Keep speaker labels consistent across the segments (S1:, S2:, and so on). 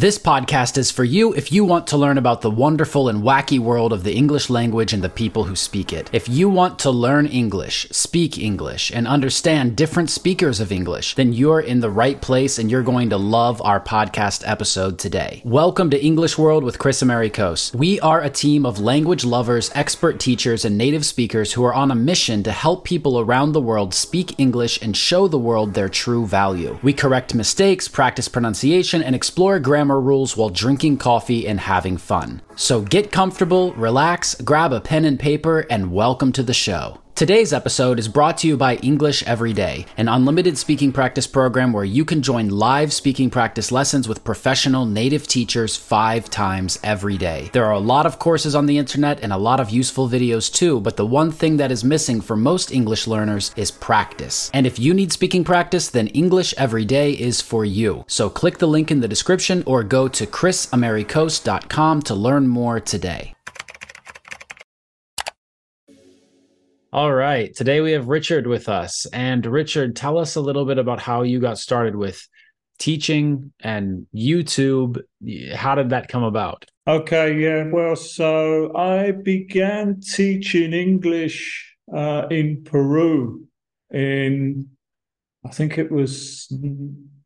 S1: This podcast is for you if you want to learn about the wonderful and wacky world of the English language and the people who speak it. If you want to learn English, speak English, and understand different speakers of English, then you're in the right place and you're going to love our podcast episode today. Welcome to English World with Kris Amerikos. We are a team of language lovers, expert teachers, and native speakers who are on a mission to help people around the world speak English and show the world their true value. We correct mistakes, practice pronunciation, and explore grammar grammar rules while drinking coffee and having fun. So get comfortable, relax, grab a pen and paper, and welcome to the show. Today's episode is brought to you by English Every Day, an unlimited speaking practice program where you can join live speaking practice lessons with professional native teachers five times every day. There are a lot of courses on the internet and a lot of useful videos too, but the one thing that is missing for most English learners is practice. And if you need speaking practice, then English Every Day is for you. So click the link in the description or go to krisamerikos.com to learn more today. All right. Today we have Richard with us. And Richard, tell us a little bit about how you got started with teaching and YouTube. How did that come about?
S2: Okay, yeah. Well, so I began teaching English uh, in Peru in, I think it was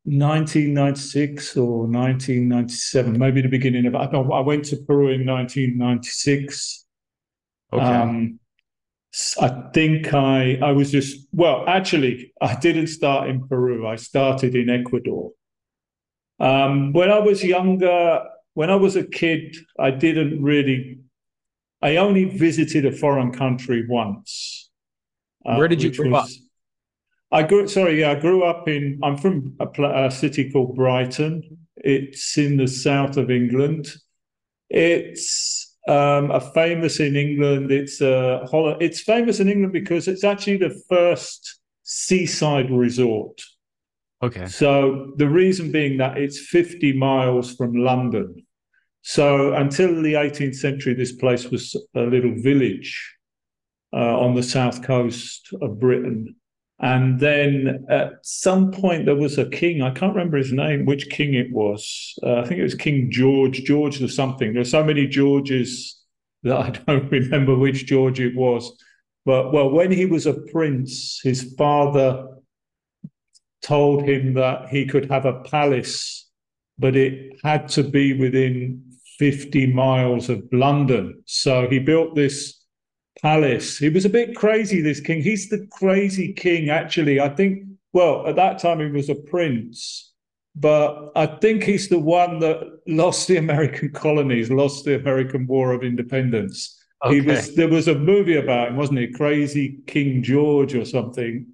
S2: 1996 or 1997, maybe the beginning of. I went to Peru in 1996. Okay. Um, I think I I was just well actually I didn't start in Peru I started in Ecuador um, when I was younger when I was a kid I didn't really I only visited a foreign country once
S1: uh, where did you grow was,
S2: up I grew sorry yeah I grew up in I'm from a, a city called Brighton it's in the south of England it's um, are famous in England. It's a it's famous in England because it's actually the first seaside resort.
S1: Okay.
S2: So the reason being that it's 50 miles from London. So until the 18th century, this place was a little village uh, on the south coast of Britain. And then at some point there was a king. I can't remember his name, which king it was. Uh, I think it was King George, George or something. There are so many Georges that I don't remember which George it was. But well, when he was a prince, his father told him that he could have a palace, but it had to be within 50 miles of London. So he built this palace. He was a bit crazy, this king. He's the crazy king, actually. I think, well, at that time he was a prince, but I think he's the one that lost the American colonies, lost the American War of Independence. Okay. He was there was a movie about him, wasn't it? Crazy King George or something.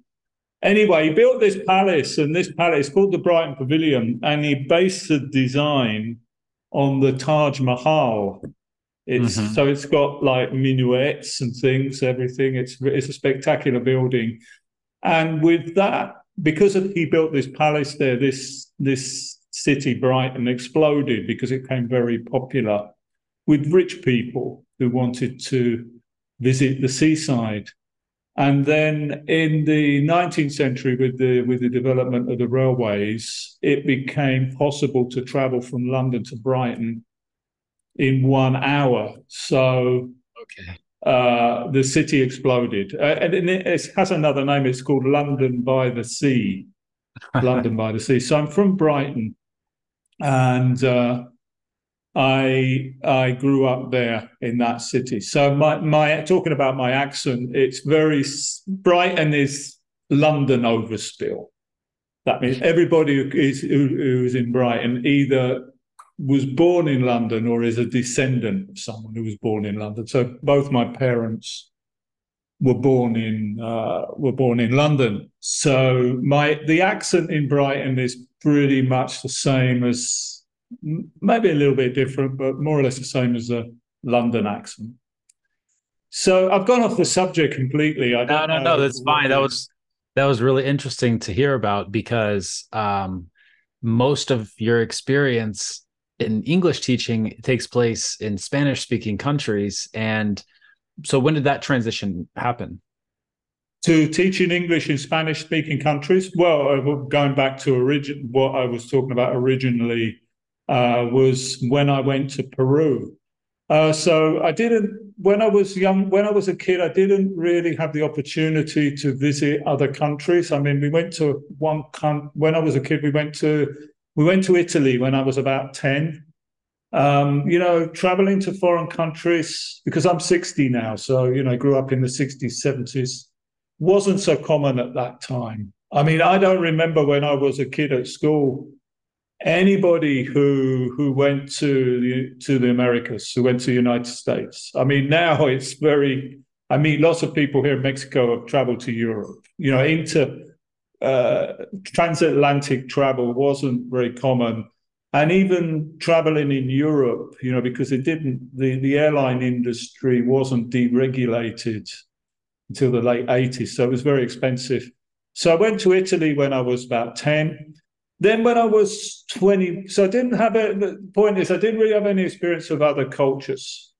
S2: Anyway, he built this palace, and this palace is called the Brighton Pavilion, and he based the design on the Taj Mahal, it's mm-hmm. so it's got like minarets and things, everything. It's it's a spectacular building, and with that, because of, he built this palace there, this this city Brighton exploded because it became very popular with rich people who wanted to visit the seaside. And then in the 19th century, with the with the development of the railways, it became possible to travel from London to Brighton in one hour. So
S1: okay.
S2: Uh, the city exploded. Uh, and it has another name. It's called London by the Sea. London by the Sea. So I'm from Brighton, and uh, I I grew up there in that city. So my my talking about my accent, it's very Brighton is London overspill. That means everybody who is who, who's in Brighton either was born in London or is a descendant of someone who was born in London. So both my parents were born in uh, were born in London. So my the accent in Brighton is pretty much the same as maybe a little bit different, but more or less the same as a London accent. So I've gone off the subject completely. I
S1: no, no, no, that's fine. That was that was really interesting to hear about because um, most of your experience in English teaching takes place in Spanish speaking countries. And so when did that transition happen?
S2: To teaching English in Spanish speaking countries? Well, going back to origin, what I was talking about originally, uh, was when I went to Peru. Uh, so I didn't, when I was young, when I was a kid, I didn't really have the opportunity to visit other countries. I mean, we went to one, con- when I was a kid, we went to, we went to Italy when I was about 10. Um, you know, traveling to foreign countries, because I'm 60 now. So, you know, I grew up in the 60s, 70s, wasn't so common at that time. I mean, I don't remember when I was a kid at school anybody who who went to the to the Americas, who went to the United States. I mean, now it's very. I mean, lots of people here in Mexico have traveled to Europe. You know, into uh, transatlantic travel wasn't very common, and even traveling in Europe, you know, because it didn't. The the airline industry wasn't deregulated until the late eighties, so it was very expensive. So I went to Italy when I was about ten then when I was 20, so I didn't have a, the point is I didn't really have any experience of other cultures,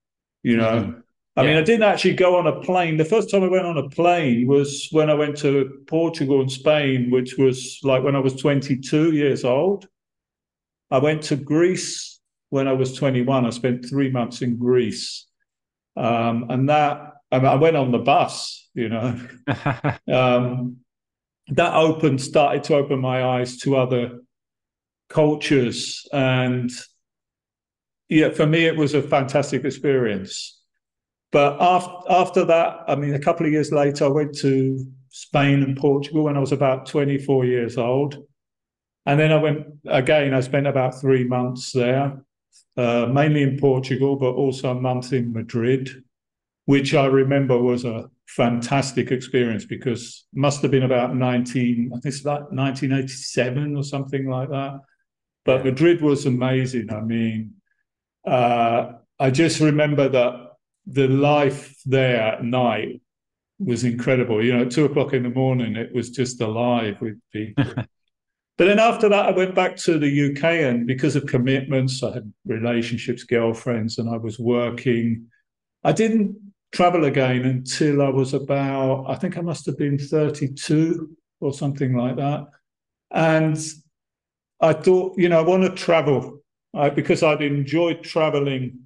S2: you know. Mm-hmm. I yeah. mean, I didn't actually go on a plane. The first time I went on a plane was when I went to Portugal and Spain, which was like when I was 22 years old. I went to Greece when I was 21. I spent three months in Greece. Um, and that, I, mean, I went on the bus, you know. um, that opened started to open my eyes to other cultures and yeah for me it was a fantastic experience but after after that i mean a couple of years later i went to spain and portugal when i was about 24 years old. And then i went again i spent about three months there uh, mainly in portugal but also a month in madrid which i remember was a fantastic experience because must have been about 19 I think it's about 1987 or something like that. But Madrid was amazing. I mean uh, I just remember that the life there at night was incredible. You know at two o'clock in the morning it was just alive with people. But then after that I went back to the UK and because of commitments I had relationships girlfriends and I was working. I didn't travel again until I was about, I think I must have been 32 or something like that. And I thought, you know, I want to travel. I, because I'd enjoyed traveling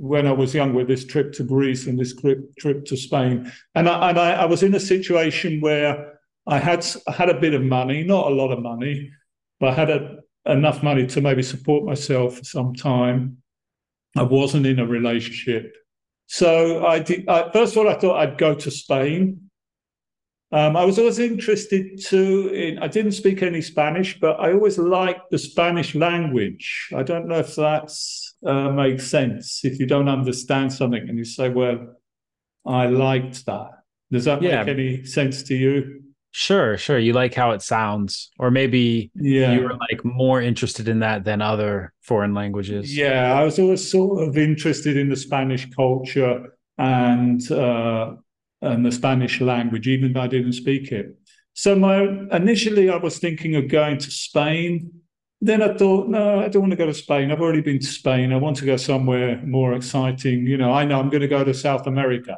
S2: when I was young with this trip to Greece and this trip, trip to Spain. And, I, and I, I was in a situation where I had, I had a bit of money, not a lot of money, but I had a, enough money to maybe support myself for some time. I wasn't in a relationship. So I did. I, first of all, I thought I'd go to Spain. Um, I was always interested too in. I didn't speak any Spanish, but I always liked the Spanish language. I don't know if that uh, makes sense. If you don't understand something and you say, "Well, I liked that," does that yeah. make any sense to you?
S1: Sure, sure. You like how it sounds, or maybe yeah. you were like more interested in that than other foreign languages.
S2: Yeah, I was always sort of interested in the Spanish culture and uh, and the Spanish language, even though I didn't speak it. So my initially, I was thinking of going to Spain. Then I thought, no, I don't want to go to Spain. I've already been to Spain. I want to go somewhere more exciting. You know, I know I'm going to go to South America.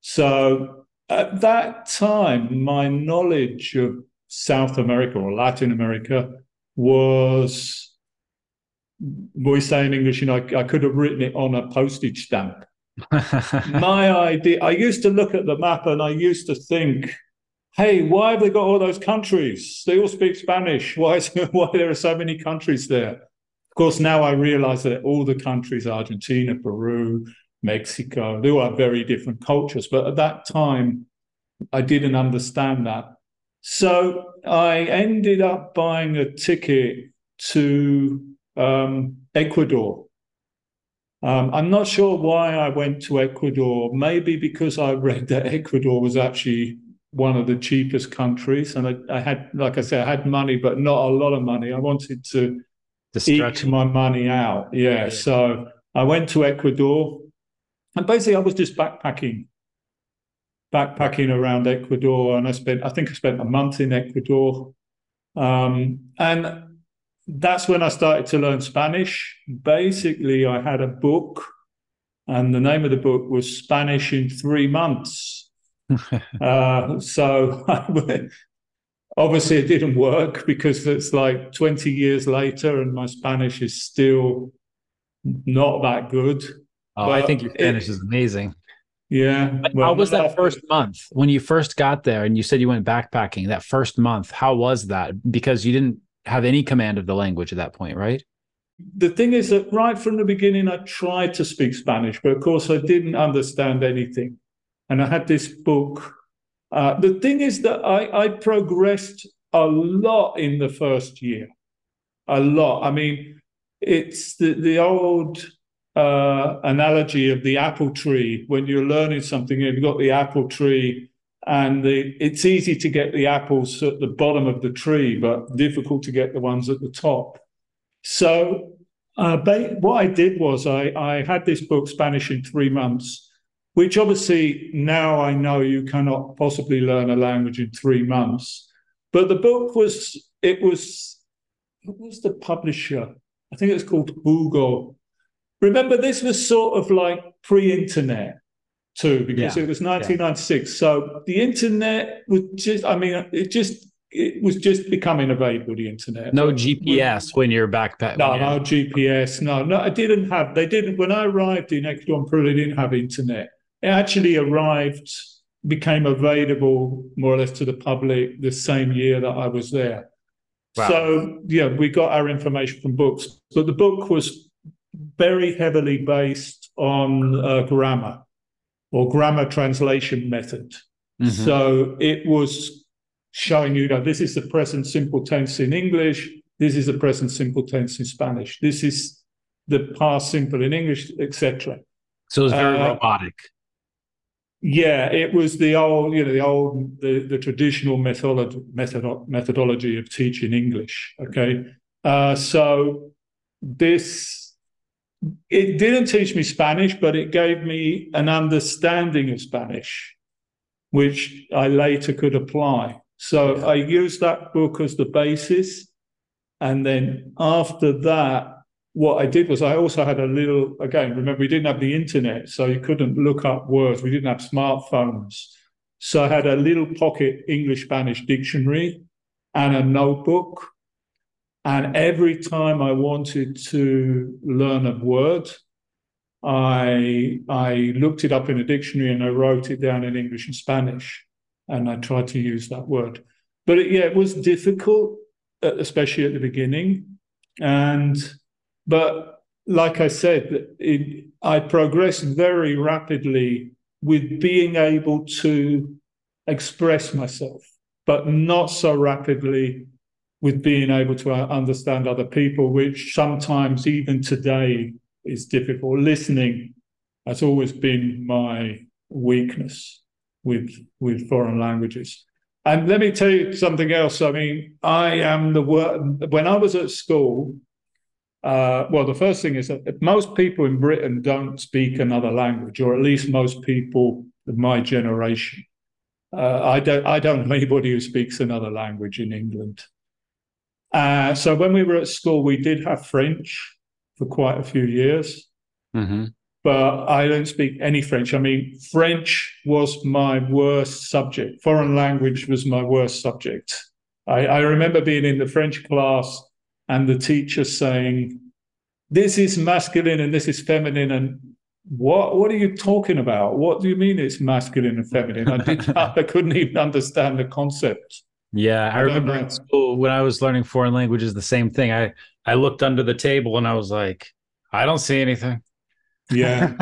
S2: So at that time, my knowledge of South America or Latin America was, we say in English, you know, I, I could have written it on a postage stamp. My idea, I used to look at the map and I used to think, hey, why have they got all those countries? They all speak Spanish. Why, is, why there are so many countries there? Of course, now I realize that all the countries, Argentina, Peru, Mexico. They all have very different cultures, but at that time, I didn't understand that. So I ended up buying a ticket to um, Ecuador. Um, I'm not sure why I went to Ecuador. Maybe because I read that Ecuador was actually one of the cheapest countries, and I, I had, like I said, I had money, but not a lot of money. I wanted to eke my money out. Yeah, yeah. So I went to Ecuador. And basically, I was just backpacking, backpacking around Ecuador, and I spent, I think, I spent a month in Ecuador, um, and that's when I started to learn Spanish. Basically, I had a book, and the name of the book was Spanish in Three Months. uh, so obviously it didn't work because it's like 20 years later and my Spanish is still not that good.
S1: Oh, I think your Spanish it, is amazing.
S2: Yeah.
S1: Well, how was that first month when you first got there and you said you went backpacking? That first month, how was that? Because you didn't have any command of the language at that point, right?
S2: The thing is that right from the beginning, I tried to speak Spanish, but of course, I didn't understand anything. And I had this book. Uh, the thing is that I, I progressed a lot in the first year, a lot. I mean, it's the, the old uh, analogy of the apple tree. When you're learning something, you've got the apple tree, and the, it's easy to get the apples at the bottom of the tree, but difficult to get the ones at the top. So, uh, what I did was I, I had this book, Spanish in Three Months, which obviously now I know you cannot possibly learn a language in three months. But the book was, it was, what was the publisher? I think it was called Hugo. Remember, this was sort of like pre-internet too, because yeah. it was 1996. Yeah. So the internet was just, I mean, it just it was just becoming available. The internet.
S1: No GPS when you're backpacking.
S2: No, no GPS. No, no, I didn't have. They didn't when I arrived in Ecuador Peru. They didn't have internet. It actually arrived, became available more or less to the public the same year that I was there. Wow. So yeah, we got our information from books, but the book was very heavily based on uh, grammar or grammar translation method. Mm-hmm. So it was showing you that this is the present simple tense in English, this is the present simple tense in Spanish, this is the past simple in English, etc.
S1: So it was very uh, robotic.
S2: Yeah, it was the old, you know, the old, the, the traditional methodology, methodology of teaching English. Okay, uh, so this it didn't teach me Spanish, but it gave me an understanding of Spanish, which I later could apply. So yeah. I used that book as the basis. And then after that, what I did was I also had a little, again, remember, we didn't have the internet, so you couldn't look up words. We didn't have smartphones. So I had a little pocket English Spanish dictionary and a notebook and every time I wanted to learn a word, I I looked it up in a dictionary and I wrote it down in English and Spanish, and I tried to use that word. But it, yeah, it was difficult, uh, especially at the beginning. And but like I said, it, I progressed very rapidly with being able to express myself, but not so rapidly with being able to uh, understand other people, which sometimes even today is difficult. Listening has always been my weakness with with foreign languages. And let me tell you something else. I mean, I am the when I was at school. Uh, well, the first thing is that most people in Britain don't speak another language, or at least most people of my generation. Uh, I don't. I don't know anybody who speaks another language in England. Uh, so when we were at school, we did have French for quite a few years, mm-hmm. but I don't speak any French. I mean, French was my worst subject. Foreign language was my worst subject. I, I remember being in the French class and the teacher saying, "This is masculine and this is feminine," and what what are you talking about? What do you mean it's masculine and feminine? I I couldn't even understand the concept.
S1: Yeah, I, I remember in school when I was learning foreign languages, the same thing. I I looked under the table and I was like, I don't see anything.
S2: Yeah,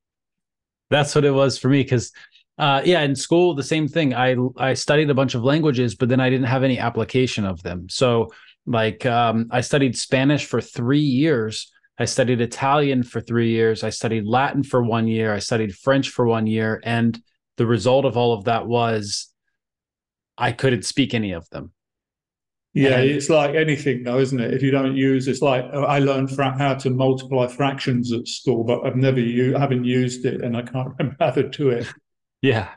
S1: that's what it was for me. Because, uh, yeah, in school, the same thing. I I studied a bunch of languages, but then I didn't have any application of them. So, like, um, I studied Spanish for three years. I studied Italian for three years. I studied Latin for one year. I studied French for one year, and the result of all of that was I couldn't speak any of them.
S2: Yeah, and, it's like anything, though, isn't it? If you don't use, it's like oh, I learned fra- how to multiply fractions at school, but I've never used, haven't used it, and I can't remember how to do it.
S1: Yeah.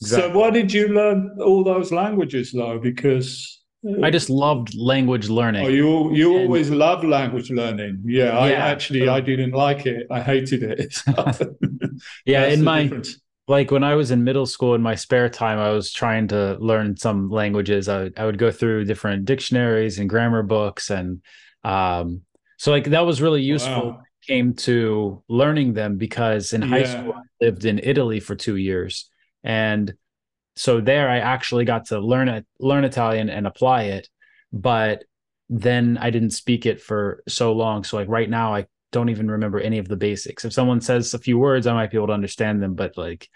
S2: Exactly. So, why did you learn all those languages, though? Because uh,
S1: I just loved language learning.
S2: Oh, you you and, always love language learning. Yeah, yeah I actually so, I didn't like it. I hated it.
S1: yeah, in my difference like when I was in middle school in my spare time, I was trying to learn some languages. I, I would go through different dictionaries and grammar books. And um, so, like, that was really useful. Wow. Came to learning them because in high school, I lived in Italy for two years. And so there I actually got to learn it, learn Italian and apply it. But then I didn't speak it for so long. So, like, right now, I don't even remember any of the basics. If someone says a few words, I might be able to understand them, but like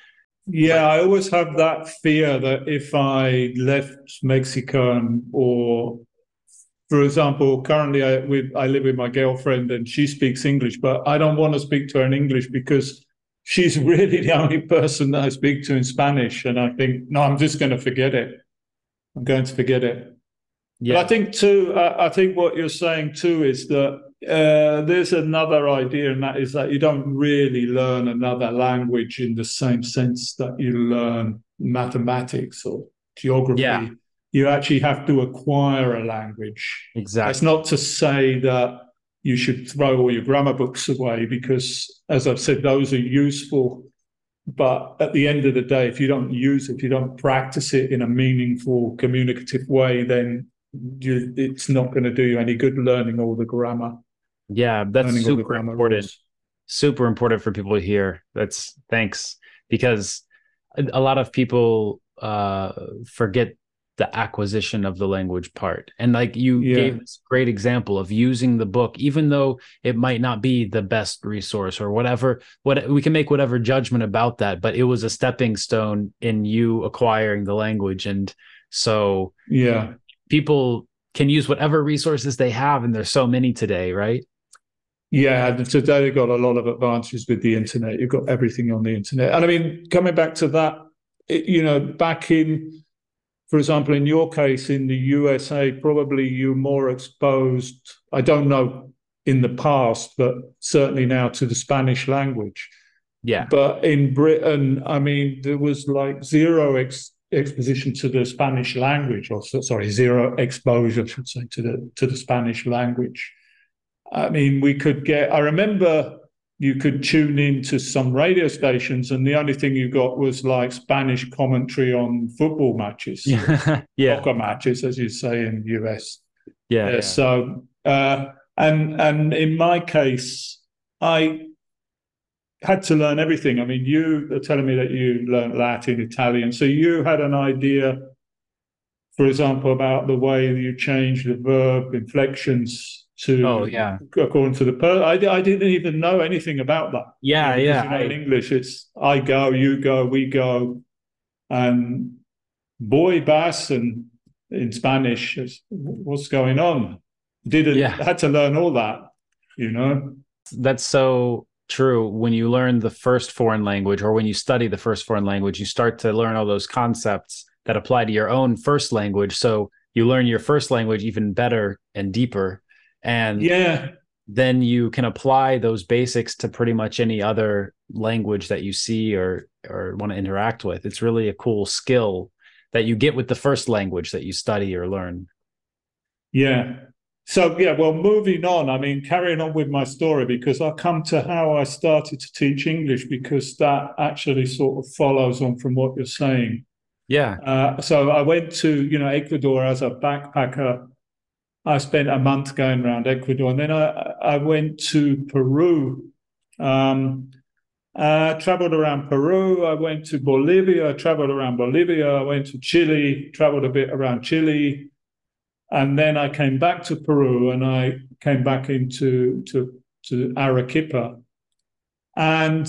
S2: yeah, I always have that fear that if I left Mexico or for example, currently I with I live with my girlfriend and she speaks English, but I don't want to speak to her in English because she's really the only person that I speak to in Spanish. And I think, no, I'm just going to forget it. I'm going to forget it. Yeah. But I think too, uh, I think what you're saying too is that uh, there's another idea, and that is that you don't really learn another language in the same sense that you learn mathematics or geography. Yeah. You actually have to acquire a language.
S1: Exactly.
S2: It's not to say that you should throw all your grammar books away because, as I've said, those are useful. But at the end of the day, if you don't use it, if you don't practice it in a meaningful, communicative way, then you, it's not going to do you any good learning all the grammar.
S1: Yeah, that's super important. Rules. Super important for people to hear. That's thanks because a lot of people uh, forget the acquisition of the language part. And like you yeah. gave this great example of using the book, even though it might not be the best resource or whatever, what we can make whatever judgment about that, but it was a stepping stone in you acquiring the language. And so
S2: yeah,
S1: people can use whatever resources they have. And there's so many today, right?
S2: Yeah, and today you've got a lot of advantages with the internet. You've got everything on the internet. And I mean, coming back to that, it, you know, back in, for example, in your case in the USA, probably you're more exposed, I don't know in the past, but certainly now to the Spanish language.
S1: Yeah.
S2: But in Britain, I mean, there was like zero ex- exposition to the Spanish language, or sorry, zero exposure, I should say, to the to the Spanish language. I mean, we could get, I remember you could tune in to some radio stations and the only thing you got was like Spanish commentary on football matches.
S1: yeah. yeah.
S2: Soccer matches, as you say in the US.
S1: Yeah. Uh, yeah.
S2: So, uh, and, and in my case, I had to learn everything. I mean, you are telling me that you learned Latin, Italian. So you had an idea, for example, about the way you change the verb inflections to
S1: oh yeah.
S2: according to the per I, I didn't even know anything about that.
S1: Yeah you know, yeah
S2: you know, I, in english it's i go you go we go. And voy vas and in spanish what's going on? Didn't yeah. had to learn all that you know?
S1: That's so true. When you learn the first foreign language or when you study the first foreign language you start to learn all those concepts that apply to your own first language. So you learn your first language even better and deeper and
S2: yeah.
S1: then you can apply those basics to pretty much any other language that you see or or want to interact with. It's really a cool skill that you get with the first language that you study or learn.
S2: Yeah. So yeah well moving on i mean carrying on with my story because i'll come to how i started to teach english because that actually sort of follows on from what you're saying.
S1: Yeah.
S2: Uh, so i went to you know ecuador as a backpacker I spent a month going around Ecuador, and then I I went to Peru. Um, I traveled around Peru. I went to Bolivia. I traveled around Bolivia. I went to Chile. Traveled a bit around Chile, and then I came back to Peru, and I came back into to to Arequipa, and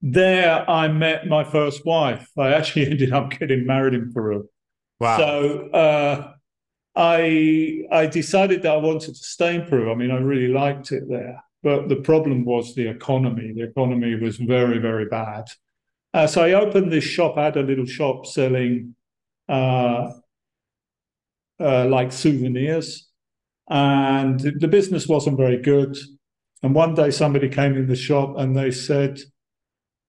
S2: there I met my first wife. I actually ended up getting married in Peru.
S1: Wow.
S2: So. Uh, I I decided that I wanted to stay in Peru. I mean, I really liked it there, but the problem was the economy. The economy was very very bad. Uh, so I opened this shop. I had a little shop selling uh, uh, like souvenirs, and the business wasn't very good. And one day somebody came in the shop and they said,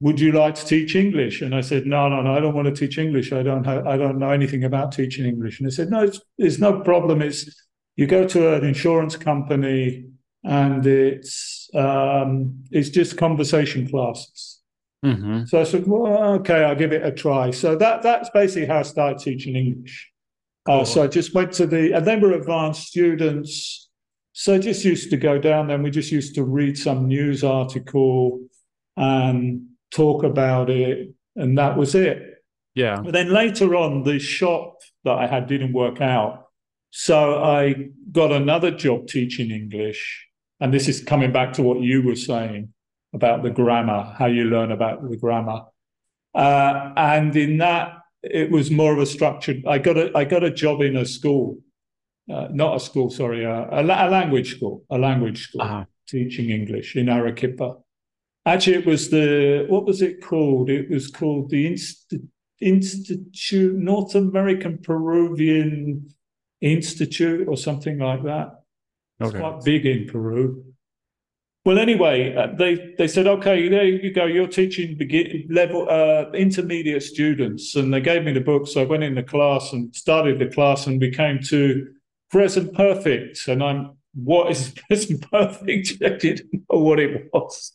S2: would you like to teach English? And I said, no, no, no, I don't want to teach English. I don't have, I don't know anything about teaching English. And they said, no, it's, it's no problem. It's you go to an insurance company and it's um, it's just conversation classes. Mm-hmm. So I said, well, okay, I'll give it a try. So that that's basically how I started teaching English. Uh, cool. Uh, so I just went to the, and they were advanced students. So I just used to go down there and we just used to read some news article and talk about it. And that was it.
S1: Yeah.
S2: But then later on, the shop that I had didn't work out. So I got another job teaching English. And this is coming back to what you were saying about the grammar, how you learn about the grammar. Uh, and in that, it was more of a structured. I got a I got a job in a school, uh, not a school, sorry, uh, a, a, language school, a language school, uh-huh. teaching English in Arequipa. Actually, it was the what was it called? It was called the Inst- Institute North American Peruvian Institute or something like that. It's okay. quite big in Peru. Well, anyway, uh, they they said, okay, there you go. You're teaching begin level uh, intermediate students, and they gave me the book. So I went in the class and started the class, and we came to present perfect. And I'm, what is present perfect? I didn't know what it was.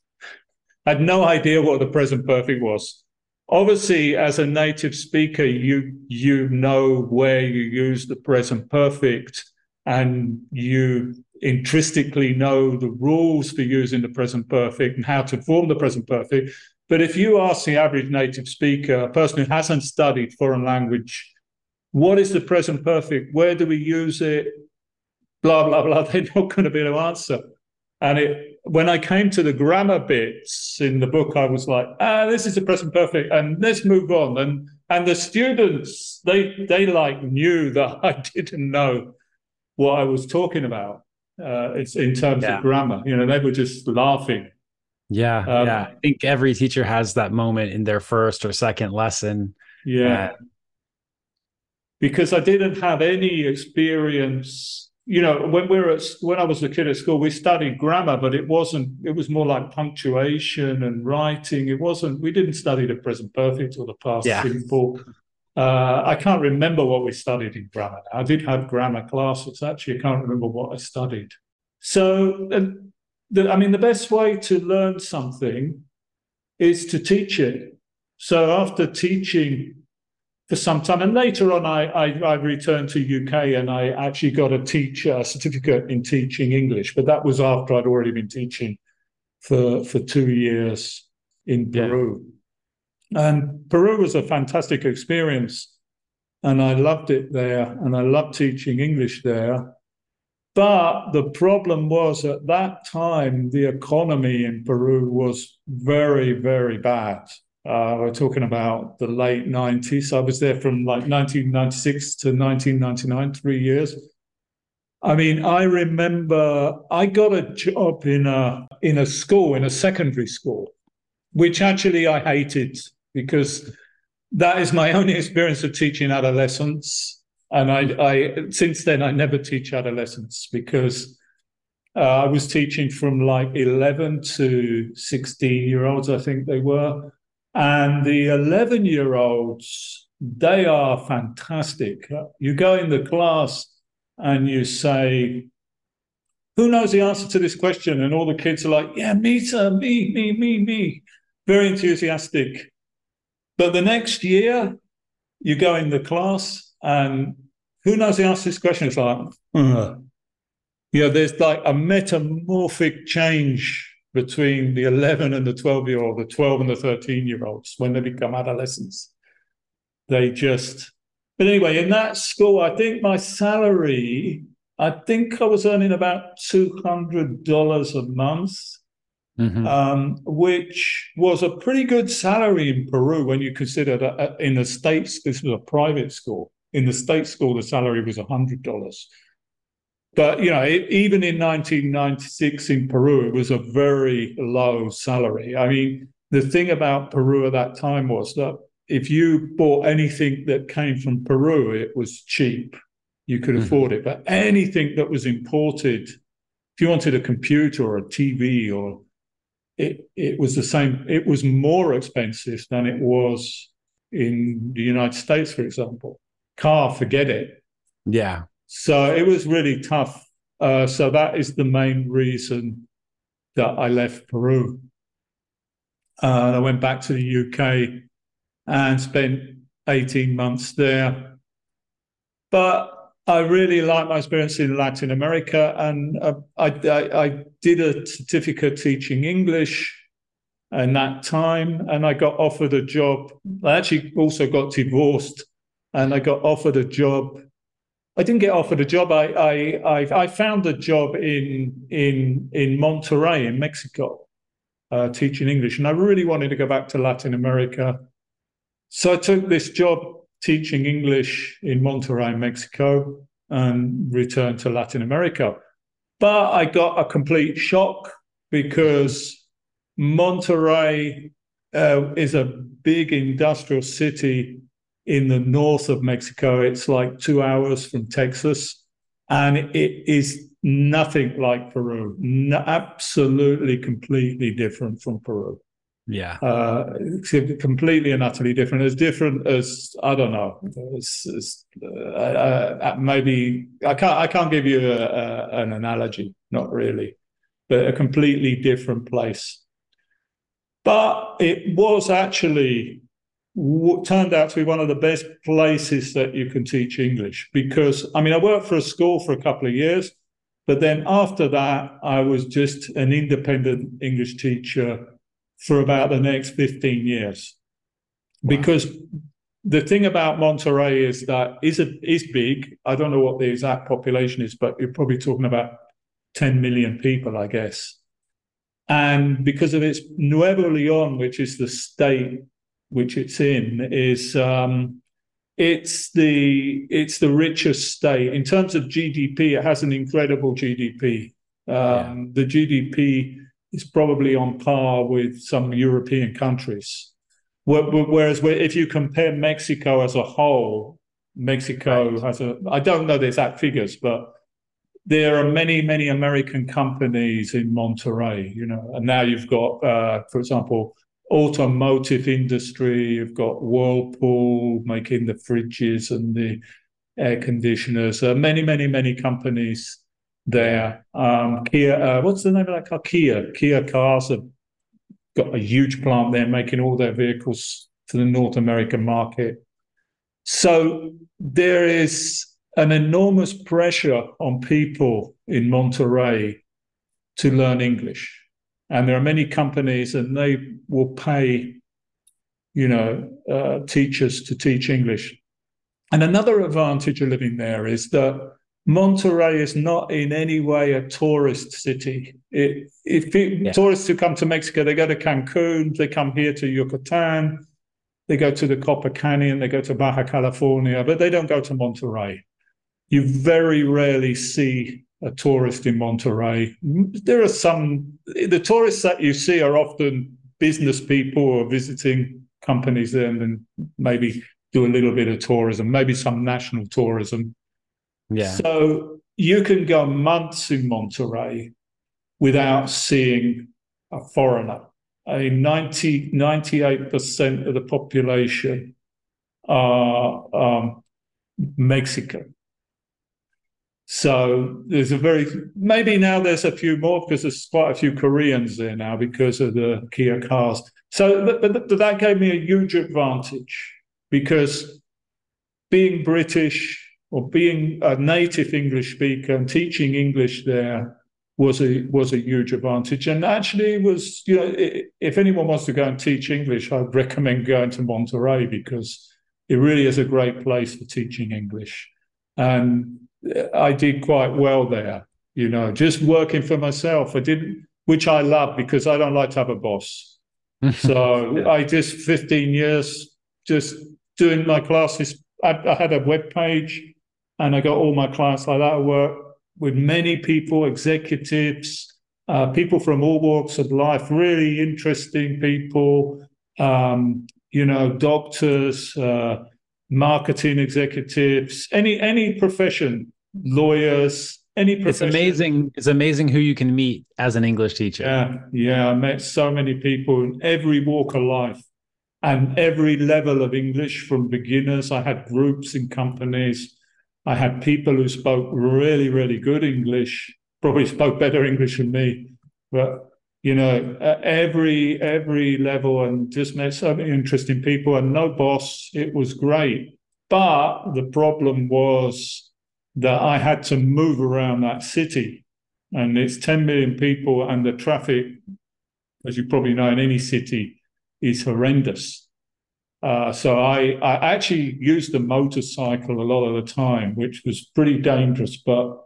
S2: I had no idea what the present perfect was. Obviously, as a native speaker, you you know where you use the present perfect, and you intrinsically know the rules for using the present perfect and how to form the present perfect. But if you ask the average native speaker, a person who hasn't studied foreign language, what is the present perfect? Where do we use it? Blah, blah, blah. They're not going to be able to answer. And it, when I came to the grammar bits in the book, I was like, ah, this is the present perfect, and let's move on. And and the students, they they like knew that I didn't know what I was talking about uh, it's in terms yeah. of grammar. You know, they were just laughing.
S1: Yeah, um, yeah. I think every teacher has that moment in their first or second lesson.
S2: Yeah, uh, because I didn't have any experience. You know, when we were at, when I was a kid at school, we studied grammar, but it wasn't. It was more like punctuation and writing. It wasn't. We didn't study the present perfect or the past yeah. simple. Uh, I can't remember what we studied in grammar. I did have grammar classes. Actually, I can't remember what I studied. So, the, I mean, the best way to learn something is to teach it. So, after teaching for some time, and later on, I, I, I returned to UK and I actually got a teacher a certificate in teaching English. But that was after I'd already been teaching for for two years in Peru. Yeah. And Peru was a fantastic experience. And I loved it there. And I loved teaching English there. But the problem was at that time, the economy in Peru was very, very bad. Uh, we're talking about the late 90s. I was there from like 1996 to 1999, three years. I mean, I remember I got a job in a in a school, in a secondary school, which actually I hated because that is my only experience of teaching adolescents. And I, I since then, I never teach adolescents because uh, I was teaching from like 11 to 16 year olds, I think they were. And the 11 year olds, they are fantastic. You go in the class and you say, Who knows the answer to this question? And all the kids are like, Yeah, me, sir, me, me, me, me. Very enthusiastic. But the next year, you go in the class, and who knows the answer to this question? It's like, uh, you know, there's like a metamorphic change between the 11 and the 12 year old, the 12 and the 13 year olds when they become adolescents. They just, but anyway, in that school, I think my salary, I think I was earning about $200 a month Mm-hmm. Um, which was a pretty good salary in Peru when you consider that uh, in the States, this was a private school. In the state school, the salary was $100. But, you know, it, even in 1996 in Peru, it was a very low salary. I mean, the thing about Peru at that time was that if you bought anything that came from Peru, it was cheap. You could mm-hmm. afford it. But anything that was imported, if you wanted a computer or a TV or it it was the same. It was more expensive than it was in the United States, for example. Car, forget it.
S1: Yeah.
S2: So it was really tough. Uh, so that is the main reason that I left Peru. Uh, I went back to the UK and spent 18 months there. But I really liked my experience in Latin America, and uh, I, I, I, did a certificate teaching English in that time, and I got offered a job. I actually also got divorced, and I got offered a job. I didn't get offered a job. I I I, I found a job in in in Monterrey in Mexico, uh, teaching English, and I really wanted to go back to Latin America. So I took this job teaching English in Monterrey, Mexico, and returned to Latin America. But I got a complete shock because Monterrey uh, is a big industrial city in the north of Mexico. It's like two hours from Texas, and it is nothing like Peru. No, absolutely, completely different from Peru.
S1: Yeah,
S2: uh, completely and utterly different. As different as I don't know. It's, it's, uh, uh, maybe I can't. I can't give you a, a, an analogy. Not really, but a completely different place. But it was actually turned out to be one of the best places that you can teach English because I mean I worked for a school for a couple of years, but then after that I was just an independent English teacher for about the next 15 years. Wow. Because the thing about Monterrey is that is it is big. I don't know what the exact population is, but you're probably talking about 10 million people, I guess. And because of its Nuevo Leon, which is the state which it's in, is um, it's the it's the richest state in terms of GDP. It has an incredible GDP. Um, yeah. The GDP is probably on par with some European countries. Whereas if you compare Mexico as a whole, Mexico right. has a, I don't know the exact figures, but there are many, many American companies in Monterrey, you know, and now you've got, uh, for example, automotive industry, you've got Whirlpool making the fridges and the air conditioners, uh, many, many, many companies there. Um, Kia, uh, what's the name of that car? Kia. Kia cars have got a huge plant there making all their vehicles for the North American market. So there is an enormous pressure on people in Monterrey to learn English. And there are many companies, and they will pay, you know, uh, teachers to teach English. And another advantage of living there is that Monterrey is not in any way a tourist city. It, if it, yeah. tourists who come to Mexico, they go to Cancun, they come here to Yucatan, they go to the Copper Canyon, they go to Baja California, but they don't go to Monterrey. You very rarely see a tourist in Monterrey. There are some, the tourists that you see are often business people or visiting companies there and then maybe do a little bit of tourism, maybe some national tourism
S1: yeah.
S2: So you can go months in Monterrey without seeing a foreigner. A 90, 98% of the population are um, Mexican. So there's a very maybe now there's a few more because there's quite a few Koreans there now because of the Kia cars. So but, that gave me a huge advantage because being British or being a native English speaker and teaching English there was a was a huge advantage. And actually, was you know, if anyone wants to go and teach English, I'd recommend going to Monterrey because it really is a great place for teaching English. And I did quite well there. You know, just working for myself. I didn't, which I love because I don't like to have a boss. so yeah. I just 15 years just doing my classes. I, I had a web page and I got all my clients like that. I work with many people, executives, uh, people from all walks of life, really interesting people, um, you know, doctors, uh, marketing executives, any any profession, lawyers, any profession.
S1: It's amazing. It's amazing who you can meet as an English teacher.
S2: Yeah, yeah. I met so many people in every walk of life and every level of English, from beginners. I had groups in companies I had people who spoke really, really good English, probably spoke better English than me. But, you know, at every every level, and just met so many interesting people. And no boss, it was great. But the problem was that I had to move around that city, and it's 10 million people, and the traffic, as you probably know, in any city, is horrendous. Uh, so I, I actually used the motorcycle a lot of the time, which was pretty dangerous, but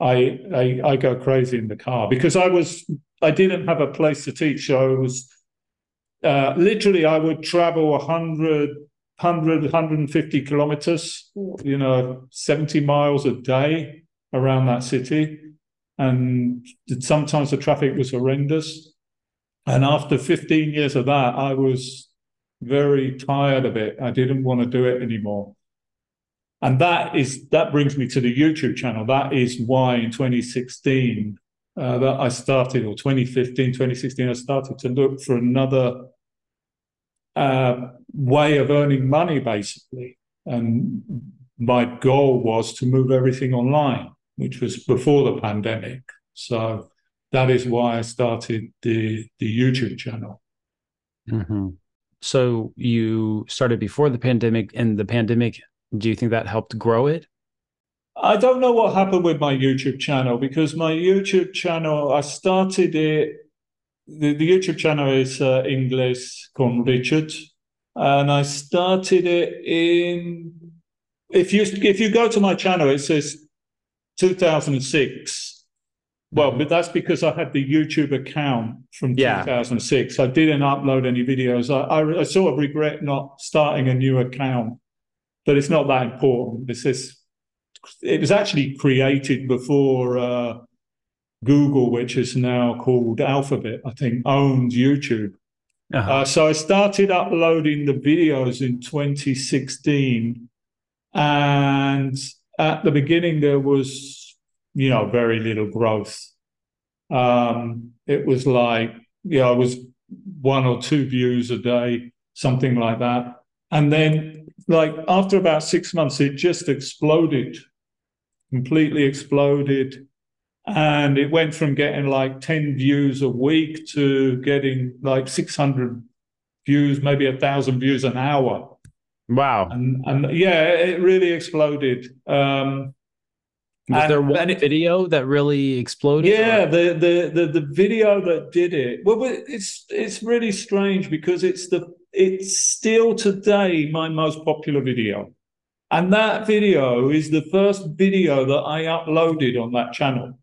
S2: I, I, I go crazy in the car because I was I didn't have a place to teach. So I was uh, literally I would travel 100, 100, 150 kilometers, you know, 70 miles a day around that city. And sometimes the traffic was horrendous. And after 15 years of that, I was very tired of it. I didn't want to do it anymore. And that is that brings me to the YouTube channel. That is why in 2016 uh, that I started, or 2015, 2016, I started to look for another uh, way of earning money, basically. And my goal was to move everything online, which was before the pandemic. So that is why I started the the YouTube channel.
S1: Mm-hmm. So you started before the pandemic, and the pandemic. Do you think that helped grow it?
S2: I don't know what happened with my YouTube channel because my YouTube channel, I started it. The, the YouTube channel is uh, Inglés con Richard, and I started it in. If you if you go to my channel, it says 2006 well, but that's because I had the YouTube account from yeah. 2006. I didn't upload any videos. I, I, I, sort of regret not starting a new account, but it's not that important. This is it was actually created before uh, Google, which is now called Alphabet, I think, owns YouTube. Uh-huh. Uh, so I started uploading the videos in 2016, and at the beginning there was you know, very little growth. Um, it was like, yeah, I was one or two views a day, something like that. And then, like, after about six months, it just exploded, completely exploded. And it went from getting like 10 views a week to getting like 600 views, maybe a thousand views an hour.
S1: Wow.
S2: And, and yeah, it really exploded. Um,
S1: was there one video that really exploded?
S2: Yeah, the, the the the video that did it. Well, it's it's really strange because it's the it's still today my most popular video, and that video is the first video that I uploaded on that channel,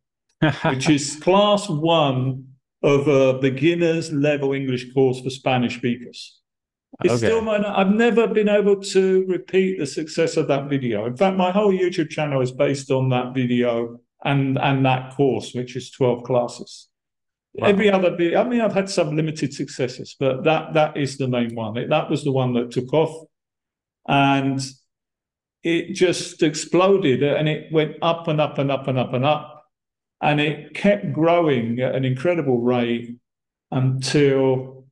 S2: which is class one of a beginners level English course for Spanish speakers. It's okay. still my. I've never been able to repeat the success of that video. In fact, my whole YouTube channel is based on that video and and that course, which is twelve classes. Wow. Every other video, I mean, I've had some limited successes, but that that is the main one. It, that was the one that took off, and it just exploded, and it went up and up and up and up and up, and it kept growing at an incredible rate until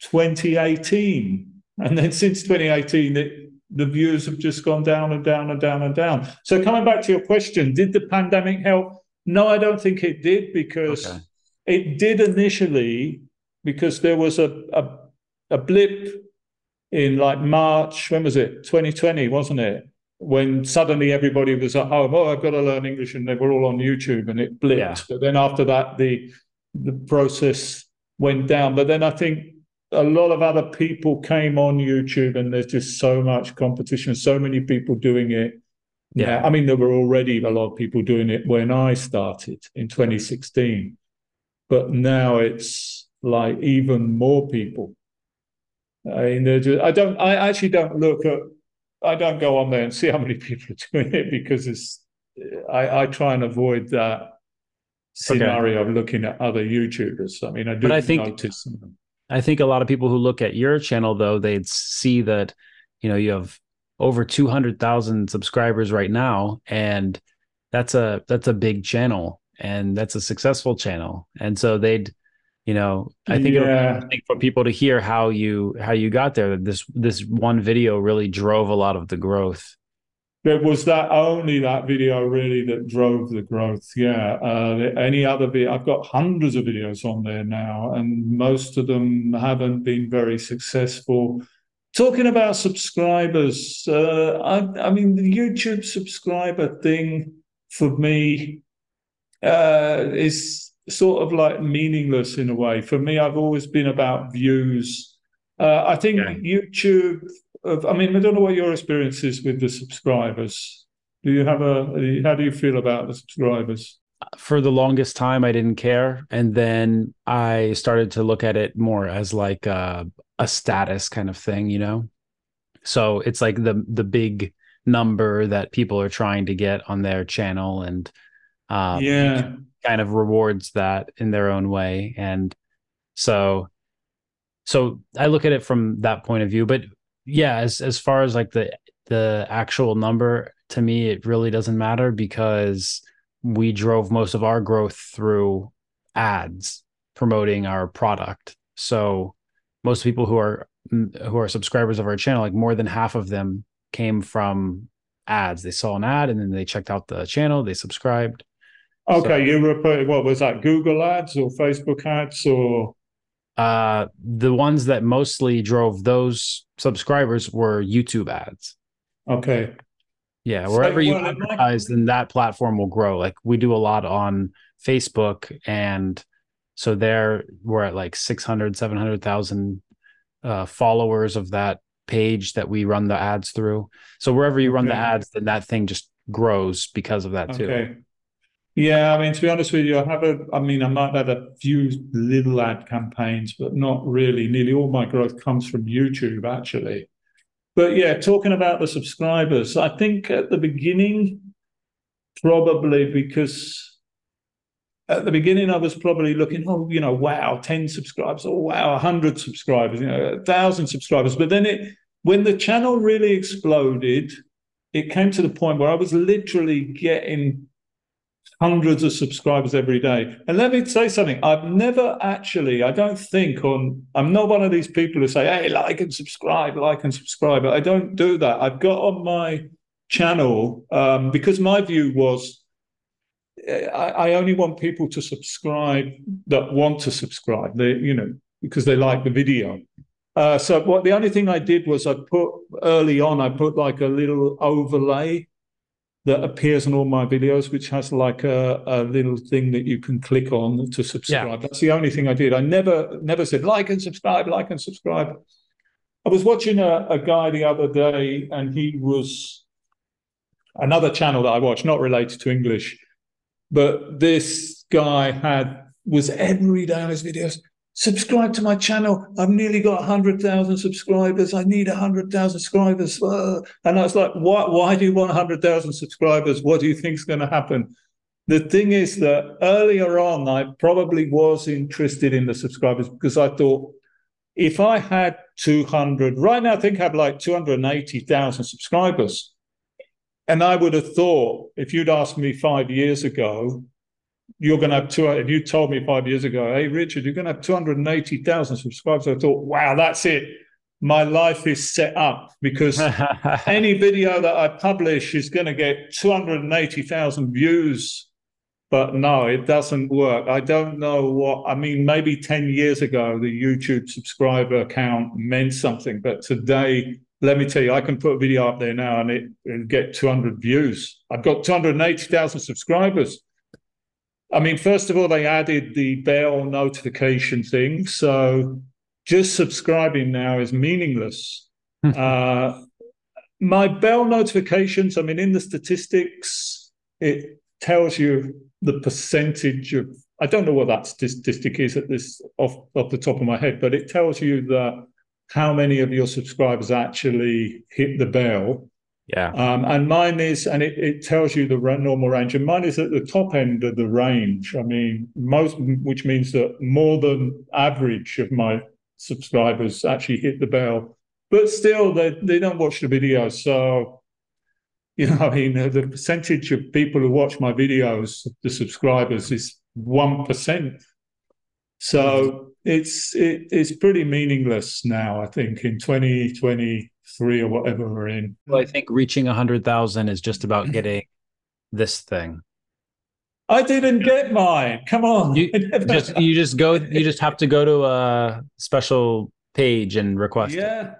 S2: 2018. And then since 2018, it, the views have just gone down and down and down and down. So coming back to your question, did the pandemic help? No, I don't think it did because okay. it did initially because there was a, a, a blip in like March, when was it? 2020, wasn't it? When suddenly everybody was at home, oh, I've got to learn English, and they were all on YouTube, and it blipped. Yeah. But then after that, the the process went down. But then I think a lot of other people came on YouTube, and there's just so much competition, so many people doing it. Yeah, I mean, there were already a lot of people doing it when I started in 2016, but now it's like even more people. I mean, just, I don't. I actually don't look at. I don't go on there and see how many people are doing it because it's. I, I try and avoid that scenario okay. of looking at other YouTubers. I mean, I do but I think, notice them.
S1: I think a lot of people who look at your channel though they'd see that you know you have over 200,000 subscribers right now and that's a that's a big channel and that's a successful channel and so they'd you know I think yeah. it for people to hear how you how you got there this this one video really drove a lot of the growth
S2: there was that only that video really that drove the growth. Yeah. Uh, any other video, I've got hundreds of videos on there now, and most of them haven't been very successful. Talking about subscribers, uh, I, I, mean, the YouTube subscriber thing for me uh, is sort of like meaningless in a way. For me, I've always been about views. Uh, I think yeah. YouTube of, I mean, I don't know what your experience is with the subscribers. Do you have a, how do you feel about the subscribers?
S1: For the longest time, I didn't care. And then I started to look at it more as like a, a status kind of thing, you know? So it's like the, the big number that people are trying to get on their channel and, um,
S2: yeah,
S1: kind of rewards that in their own way. And so, so I look at it from that point of view, but yeah, as as far as like the the actual number, to me, it really doesn't matter because we drove most of our growth through ads promoting our product. So most people who are who are subscribers of our channel, like more than half of them came from ads. They saw an ad and then they checked out the channel, they subscribed.
S2: Okay, so, you were putting what was that? Google ads or Facebook ads or
S1: uh, the ones that mostly drove those subscribers were YouTube ads.
S2: Okay.
S1: Yeah, wherever so, well, you advertise, then that platform will grow. Like we do a lot on Facebook, and so there we're at like 600, 700,000 uh, followers of that page that we run the ads through. So wherever you run okay. the ads, then that thing just grows because of that too.
S2: Yeah, I mean, to be honest with you, I have a, I mean, I might have a few little ad campaigns, but not really. Nearly all my growth comes from YouTube, actually. But yeah, talking about the subscribers, I think at the beginning, probably because at the beginning I was probably looking, oh, you know, wow, 10 subscribers, oh, wow, 100 subscribers, you know, 1,000 subscribers. But then it, when the channel really exploded, it came to the point where I was literally getting hundreds of subscribers every day. And let me say something. I've never actually, I don't think on, I'm not one of these people who say, hey, like and subscribe, like and subscribe. I don't do that. I've got on my channel um, because my view was I, I, only want people to subscribe that want to subscribe. They, you know, because they like the video. Uh, so what the only thing I did was I put early on, I put like a little overlay that appears in all my videos, which has like a, a little thing that you can click on to subscribe. Yeah. That's the only thing I did. I never never said like and subscribe, like and subscribe. I was watching a, a guy the other day, and he was another channel that I watch, not related to English, but this guy had was every day on his videos subscribe to my channel. I've nearly got 100,000 subscribers. I need 100,000 subscribers. Uh, and I was like, why, why do you want 100,000 subscribers? What do you think is going to happen? The thing is that earlier on, I probably was interested in the subscribers because I thought if I had 200, right now I think I have like 280,000 subscribers. And I would have thought, if you'd asked me five years ago, you're going to have two. If you told me five years ago, hey, Richard, you're going to have 280,000 subscribers, I thought, wow, that's it. My life is set up because any video that I publish is going to get 280,000 views. But no, it doesn't work. I don't know what, I mean, maybe 10 years ago, the YouTube subscriber count meant something. But today, let me tell you, I can put a video up there now and it and get 200 views. I've got 280,000 subscribers. I mean, first of all, they added the bell notification thing. So just subscribing now is meaningless. uh, my bell notifications, I mean, in the statistics, it tells you the percentage of, I don't know what that statistic is at this off, off the top of my head, but it tells you that how many of your subscribers actually hit the bell.
S1: Yeah.
S2: Um, and mine is, and it, it tells you the normal range, and mine is at the top end of the range. I mean, most, which means that more than average of my subscribers actually hit the bell, but still they, they don't watch the video. So, you know, I mean, the percentage of people who watch my videos, the subscribers, is 1%. So it's, it, it's pretty meaningless now, I think, in 2020 three or whatever we're in.
S1: Well, I think reaching a hundred thousand is just about getting this thing.
S2: I didn't get mine. Come on.
S1: You just you just go you just have to go to a special page and request
S2: yeah.
S1: it.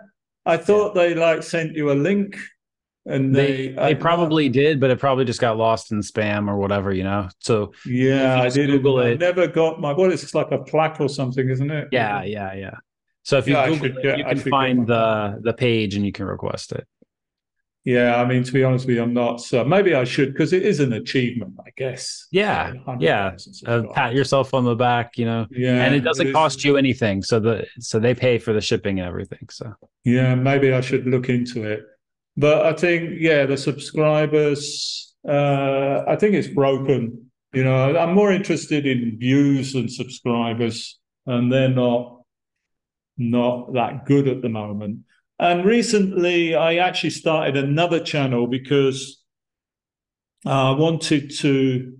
S2: I thought they like sent you a link and
S1: They
S2: they uh,
S1: they probably did, but it probably just got lost in spam or whatever, you know. So
S2: yeah, I did
S1: Google
S2: I
S1: it-
S2: never got my what is this like a plaque or something, isn't it?
S1: yeah, yeah, yeah. So if you
S2: Yeah,
S1: Google
S2: should
S1: it,
S2: get-
S1: you can find the the page and you can request it.
S2: Yeah, I mean to be honest with you, I'm not so maybe I should because it is an achievement, I guess.
S1: Yeah,
S2: 100,000
S1: yeah. Uh, pat yourself on the back, you know.
S2: Yeah,
S1: and it doesn't
S2: is.
S1: cost you anything. So the so they pay for the shipping and everything. So
S2: Yeah, maybe I should look into it. But I think, yeah, the subscribers, uh, I think it's broken. You know, I'm more interested in views than subscribers, and they're not not that good at the moment. And recently, I actually started another channel because I wanted to.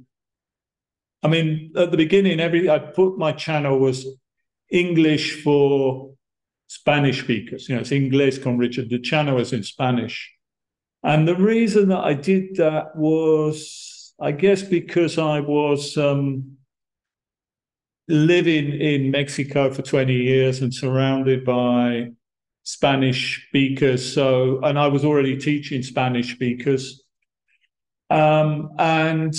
S2: I mean, at the beginning, every I put my channel was English for Spanish speakers. You know, it's Inglés con Richard. The channel was in Spanish. And the reason that I did that was, I guess, because I was um, living in Mexico for 20 years and surrounded by Spanish speakers. So, and I was already teaching Spanish speakers. Um, and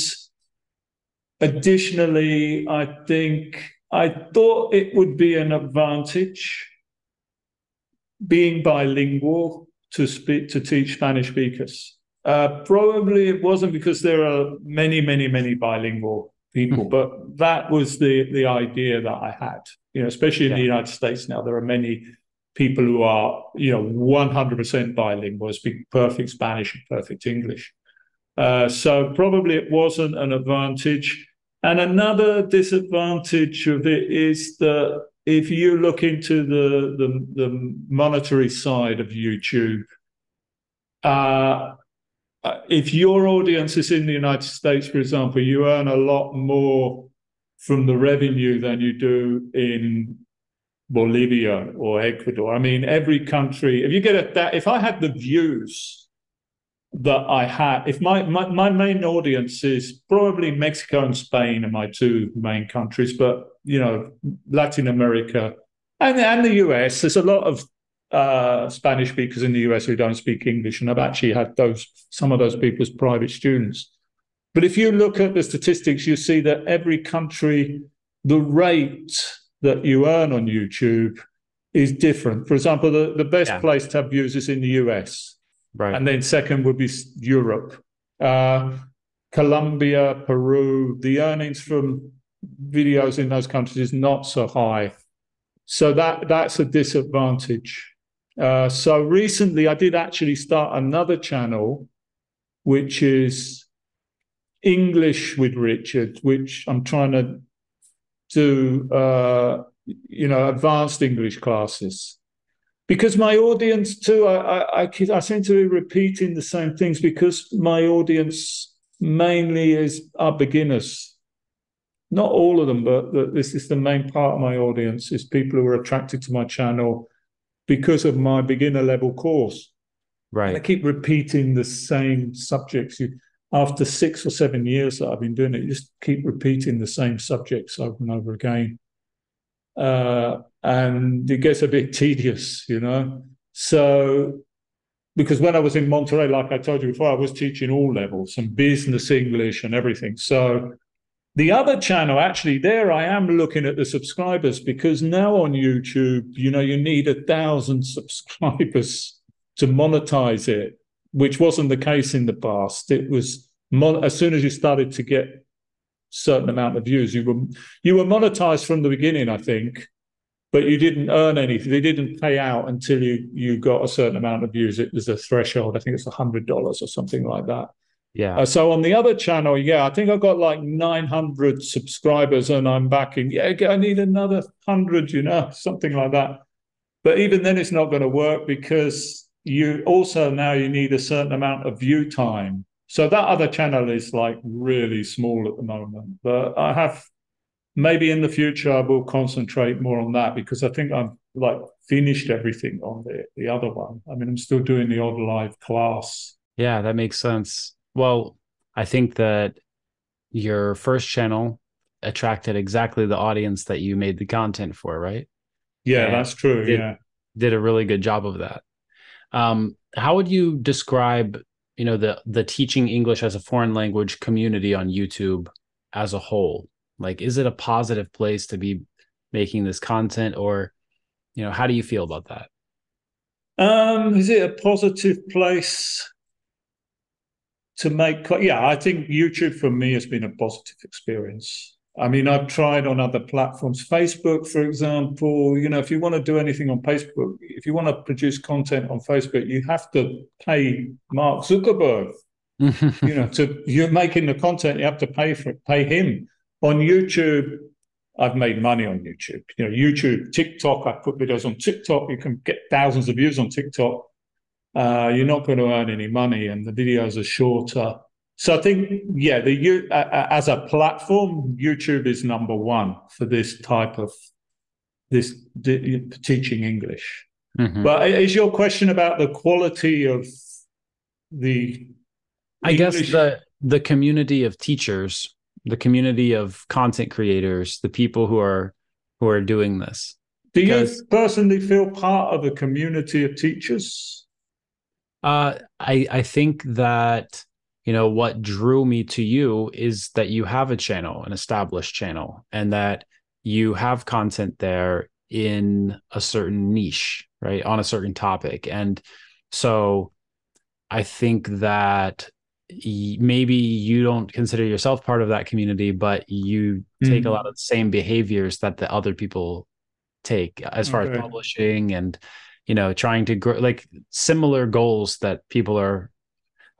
S2: additionally, I think I thought it would be an advantage being bilingual to speak to teach Spanish speakers. Uh, probably it wasn't because there are many, many, many bilingual people, but that was the the idea that I had. You know, especially in the United States now, there are many people who are you know 100% bilingual, speak perfect Spanish and perfect English. Uh, so probably it wasn't an advantage. And another disadvantage of it is that if you look into the the, the monetary side of YouTube, uh, Uh, if your audience is in the United States, for example, you earn a lot more from the revenue than you do in Bolivia or Ecuador. I mean, every country. If you get a that, if I had the views that I had, if my, my my main audience is probably Mexico and Spain are my two main countries, but you know, Latin America and and the US. There's a lot of uh, Spanish speakers in the US who don't speak English, and I've actually had those some of those people as private students. But if you look at the statistics, you see that every country, the rate that you earn on YouTube is different. For example, the, the best
S1: Yeah.
S2: place to have views is in the US,
S1: right.
S2: and then second would be Europe. Uh, Colombia, Peru, the earnings from videos in those countries is not so high. So that that's a disadvantage. Uh, so recently, I did actually start another channel, which is English with Richard, which I'm trying to do, uh, you know, advanced English classes. Because my audience too, I, I, I, seem to be repeating the same things because my audience mainly is are beginners. Not all of them, but this is the main part of my audience is people who are attracted to my channel because of my beginner level course. And I keep repeating the same subjects. You, after six or seven years that I've been doing it, you just keep repeating the same subjects over and over again. Uh, and it gets a bit tedious, you know. So, because when I was in Monterrey, like I told you before, I was teaching all levels and business English and everything. So, the other channel, actually, there I am looking at the subscribers because now on YouTube, you know, you need a thousand subscribers to monetize it, which wasn't the case in the past. It was as soon as you started to get certain amount of views, you were you were monetized from the beginning, I think, but you didn't earn anything. They didn't pay out until you you got a certain amount of views. It was a threshold. I think it's a hundred dollars or something like that.
S1: Yeah.
S2: Uh, so on the other channel, yeah, I think I've got like 900 subscribers and I'm backing, yeah, I need another 100, you know, something like that. But even then, it's not going to work because you also now you need a certain amount of view time. So that other channel is like really small at the moment. But I have maybe in the future I will concentrate more on that because I think I've like finished everything on the the other one. I mean, I'm still doing the odd live class.
S1: Yeah, that makes sense. Well, I think that your first channel attracted exactly the audience that you made the content for, right?
S2: Yeah, and that's true.
S1: Did,
S2: yeah.
S1: Did a really good job of that. Um, how would you describe, you know, the the teaching English as a foreign language community on YouTube as a whole? Like, is it a positive place to be making this content, or, you know, how do you feel about that?
S2: Um, is it a positive place? To make yeah i think youtube for me has been a positive experience i mean i've tried on other platforms facebook for example you know if you want to do anything on facebook if you want to produce content on facebook you have to pay mark zuckerberg you know to you're making the content you have to pay for it, pay him on youtube I've made money on YouTube. You know, YouTube, TikTok. I put videos on TikTok. You can get thousands of views on TikTok uh, you're not going to earn any money, and the videos are shorter. So I think, yeah, the uh, as a platform, YouTube is number one for this type of this teaching English. Mm-hmm. But is your question about the quality of the?
S1: I English? guess the the community of teachers, the community of content creators, the people who are who are doing this.
S2: Do because... you personally feel part of a community of teachers?
S1: Uh, I I think that you know what drew me to you is that you have a channel, an established channel, and that you have content there in a certain niche, right, on a certain topic, and so I think that maybe you don't consider yourself part of that community, but you take mm-hmm. a lot of the same behaviors that the other people take as far okay. as publishing and you know trying to grow like similar goals that people are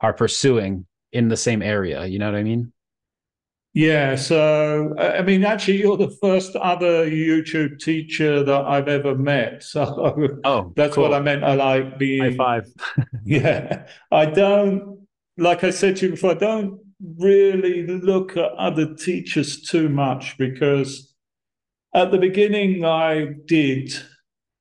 S1: are pursuing in the same area you know what i mean
S2: yeah so i mean actually you're the first other youtube teacher that i've ever met so
S1: oh
S2: that's cool. what i meant i like being
S1: high five
S2: yeah i don't like i said to you before i don't really look at other teachers too much because at the beginning i did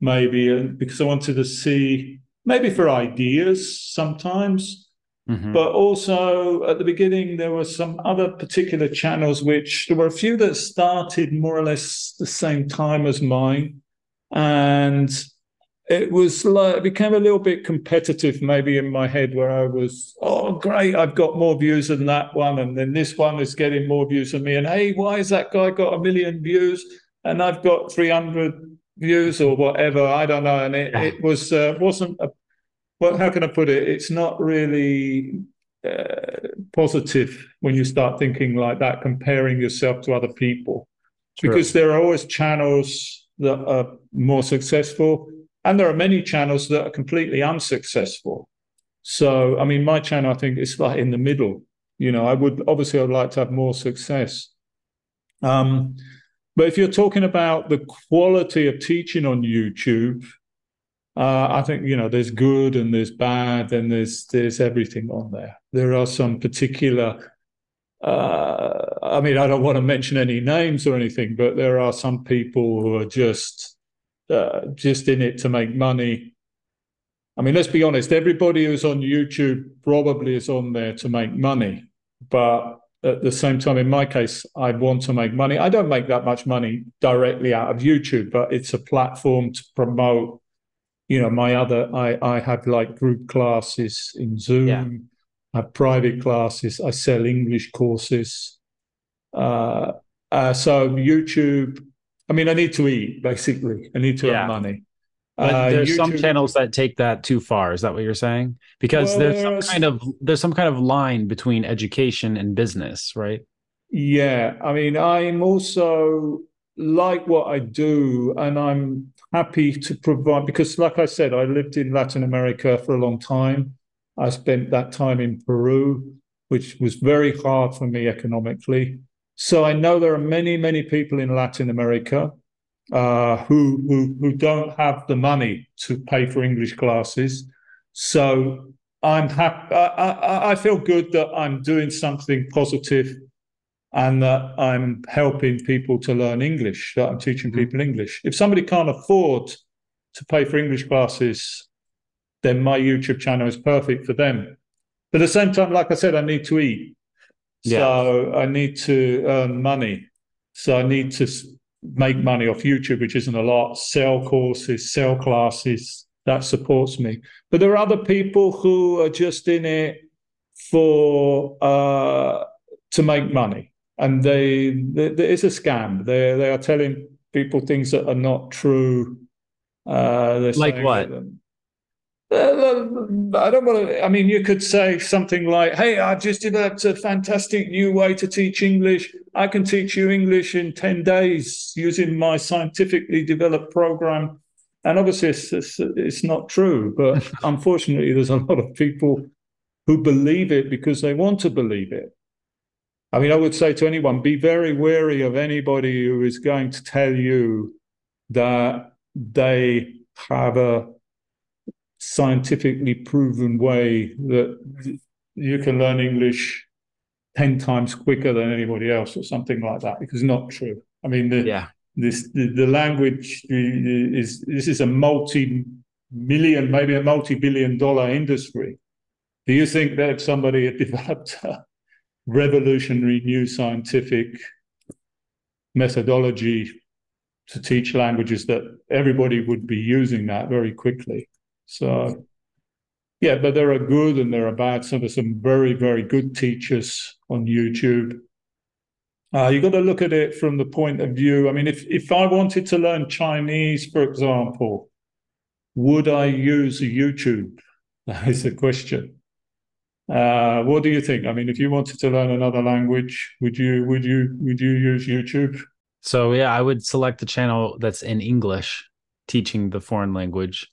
S2: maybe because I wanted to see maybe for ideas sometimes. Mm-hmm. But also at the beginning, there were some other particular channels, which there were a few that started more or less the same time as mine. And it was like, it became a little bit competitive maybe in my head where I was, oh, great, I've got more views than that one. And then this one is getting more views than me. And hey, why has that guy got a million views? And I've got 300 views or whatever. I don't know. And it, it was uh, wasn't a well. How can I put it? It's not really uh, positive when you start thinking like that, comparing yourself to other people, True. because there are always channels that are more successful, and there are many channels that are completely unsuccessful. So, I mean, my channel, I think, is like in the middle. You know, I would obviously I'd like to have more success. Um, but if you're talking about the quality of teaching on YouTube, uh, I think you know there's good and there's bad and there's there's everything on there. There are some particular. Uh, I mean, I don't want to mention any names or anything, but there are some people who are just uh, just in it to make money. I mean, let's be honest. Everybody who's on YouTube probably is on there to make money, but at the same time, in my case, I want to make money. I don't make that much money directly out of YouTube, but it's a platform to promote. You know, my other, I I have like group classes in Zoom. Yeah. I have private classes. I sell English courses. Uh, uh, so YouTube. I mean, I need to eat basically. I need to yeah. earn money.
S1: But uh, there's some channels that take that too far. Is that what you're saying? Because well, there's some kind of there's some kind of line between education and business, right?
S2: Yeah, I mean, I'm also like what I do, and I'm happy to provide because, like I said, I lived in Latin America for a long time. I spent that time in Peru, which was very hard for me economically. So I know there are many, many people in Latin America uh, who, who who don't have the money to pay for English classes. So I'm happy. I, I, I feel good that I'm doing something positive and that I'm helping people to learn English, that I'm teaching mm-hmm. people English. If somebody can't afford to pay for English classes, then my YouTube channel is perfect for them. But at the same time, like I said, I need to eat.
S1: Yeah.
S2: So I need to earn money. So I need to make money off YouTube, which isn't a lot, sell courses, sell classes. That supports me. But there are other people who are just in it for uh, to make money, and they, they it's a scam. They they are telling people things that are not true. Uh,
S1: Like what?
S2: Uh, I don't want to. I mean, you could say something like, "Hey, I've just developed a fantastic new way to teach English. I can teach you English in ten days using my scientifically developed program." And obviously, it's it's, it's not true. But unfortunately, there's a lot of people who believe it because they want to believe it. I mean, I would say to anyone, be very wary of anybody who is going to tell you that they have a scientifically proven way that you can learn English 10 times quicker than anybody else or something like that because it's not true. I mean, the,
S1: Yeah.
S2: this the, the language is this is a multi-million, maybe a multi-billion dollar industry. Do you think that if somebody had developed a revolutionary new scientific methodology to teach languages that everybody would be using that very quickly? So, yeah, but there are good and there are bad. So there's some very, very good teachers on YouTube. Uh, you got to look at it from the point of view. I mean, if if I wanted to learn Chinese, for example, would I use YouTube? That is the question. Uh, what do you think? I mean, if you wanted to learn another language, would you would you would you use YouTube?
S1: So yeah, I would select the channel that's in English, teaching the foreign language,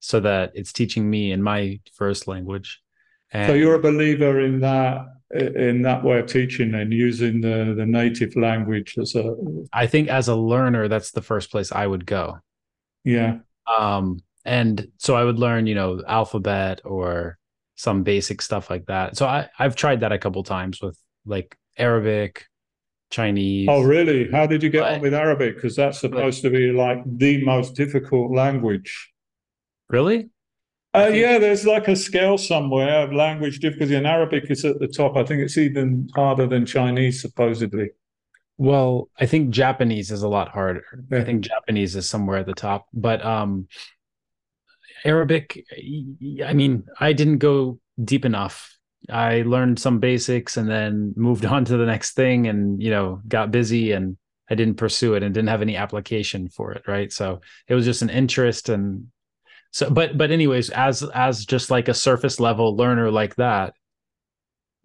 S1: so that it's teaching me in my first language. And
S2: So you're a believer in that in that way of teaching and using the the native language as a
S1: I think as a learner, that's the first place I would go.
S2: yeah
S1: Um, and so I would learn, you know, alphabet or some basic stuff like that. So I I've tried that a couple times with like Arabic, Chinese.
S2: Oh, really? How did you get
S1: But-
S2: on with Arabic? Because that's supposed to be like the most difficult language.
S1: Really?
S2: Uh,
S1: think-
S2: yeah, there's like a scale somewhere of language difficulty, and Arabic is at the top. I think it's even harder than Chinese, supposedly.
S1: Well, I think Japanese is a lot harder. I think Japanese is somewhere at the top, but um Arabic, I mean, I didn't go deep enough. I learned some basics and then moved on to the next thing and, you know, got busy and I didn't pursue it and didn't have any application for it, right? So it was just an interest and so but but anyways, as as just like a surface level learner like that,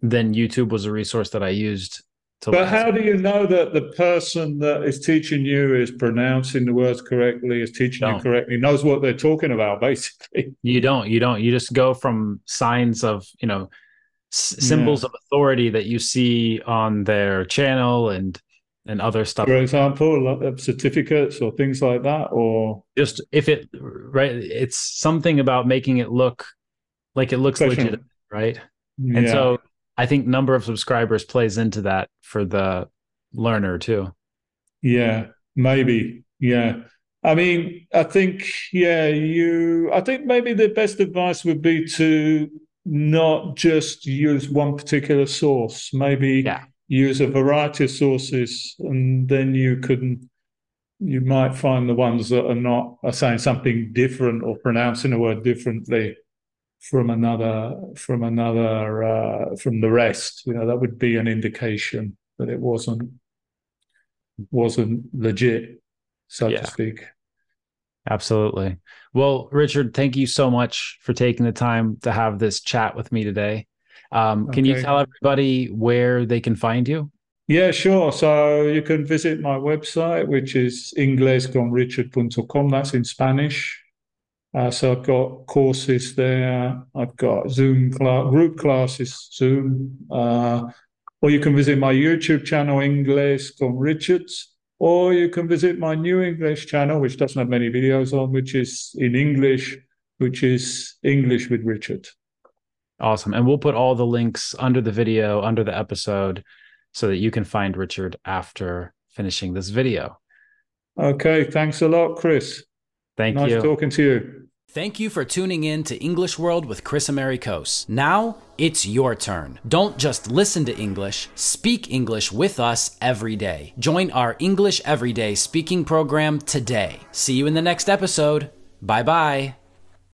S1: then YouTube was a resource that I used to
S2: But how do you know that the person that is teaching you is pronouncing the words correctly, is teaching you
S1: Don't.
S2: correctly, knows what they're talking about, basically?
S1: You don't. You don't. You just go from signs of you know s- symbols of authority that you see on their channel and and other stuff.
S2: For example, certificates or things like that, or
S1: Just if it right, it's something about making it look like it looks legit, right? And
S2: yeah.
S1: so I think number of subscribers plays into that for the learner too.
S2: Yeah, maybe. Yeah. I mean, I think, yeah, you, I think maybe the best advice would be to not just use one particular source, maybe
S1: Yeah.
S2: Use a variety of sources, and then you can, you might find the ones that are not, are saying something different or pronouncing a word differently from another, from another, uh, from the rest. You know, that would be an indication that it wasn't wasn't legit, so
S1: Yeah.
S2: to speak.
S1: Absolutely. Well, Richard, thank you so much for taking the time to have this chat with me today. Um, Can you tell everybody where they can find you?
S2: Yeah, sure. So you can visit my website, which is inglesconrichard.com. That's in Spanish. Uh, so I've got courses there. I've got Zoom class, group classes, Zoom. Uh, or you can visit my YouTube channel, Inglés con Richards. Or you can visit my new English channel, which doesn't have many videos on, which is in English, which is English with Richard.
S1: Awesome. And we'll put all the links under the video, under the episode, so that you can find Richard after finishing this video.
S2: Okay, thanks a lot, Kris.
S1: Thank
S2: nice
S1: you.
S2: Nice talking to you.
S1: Thank you for tuning in to English World with Kris Amerikos. Now it's your turn. Don't just listen to English, speak English with us every day. Join our English Everyday speaking program today. See you in the next episode. Bye bye.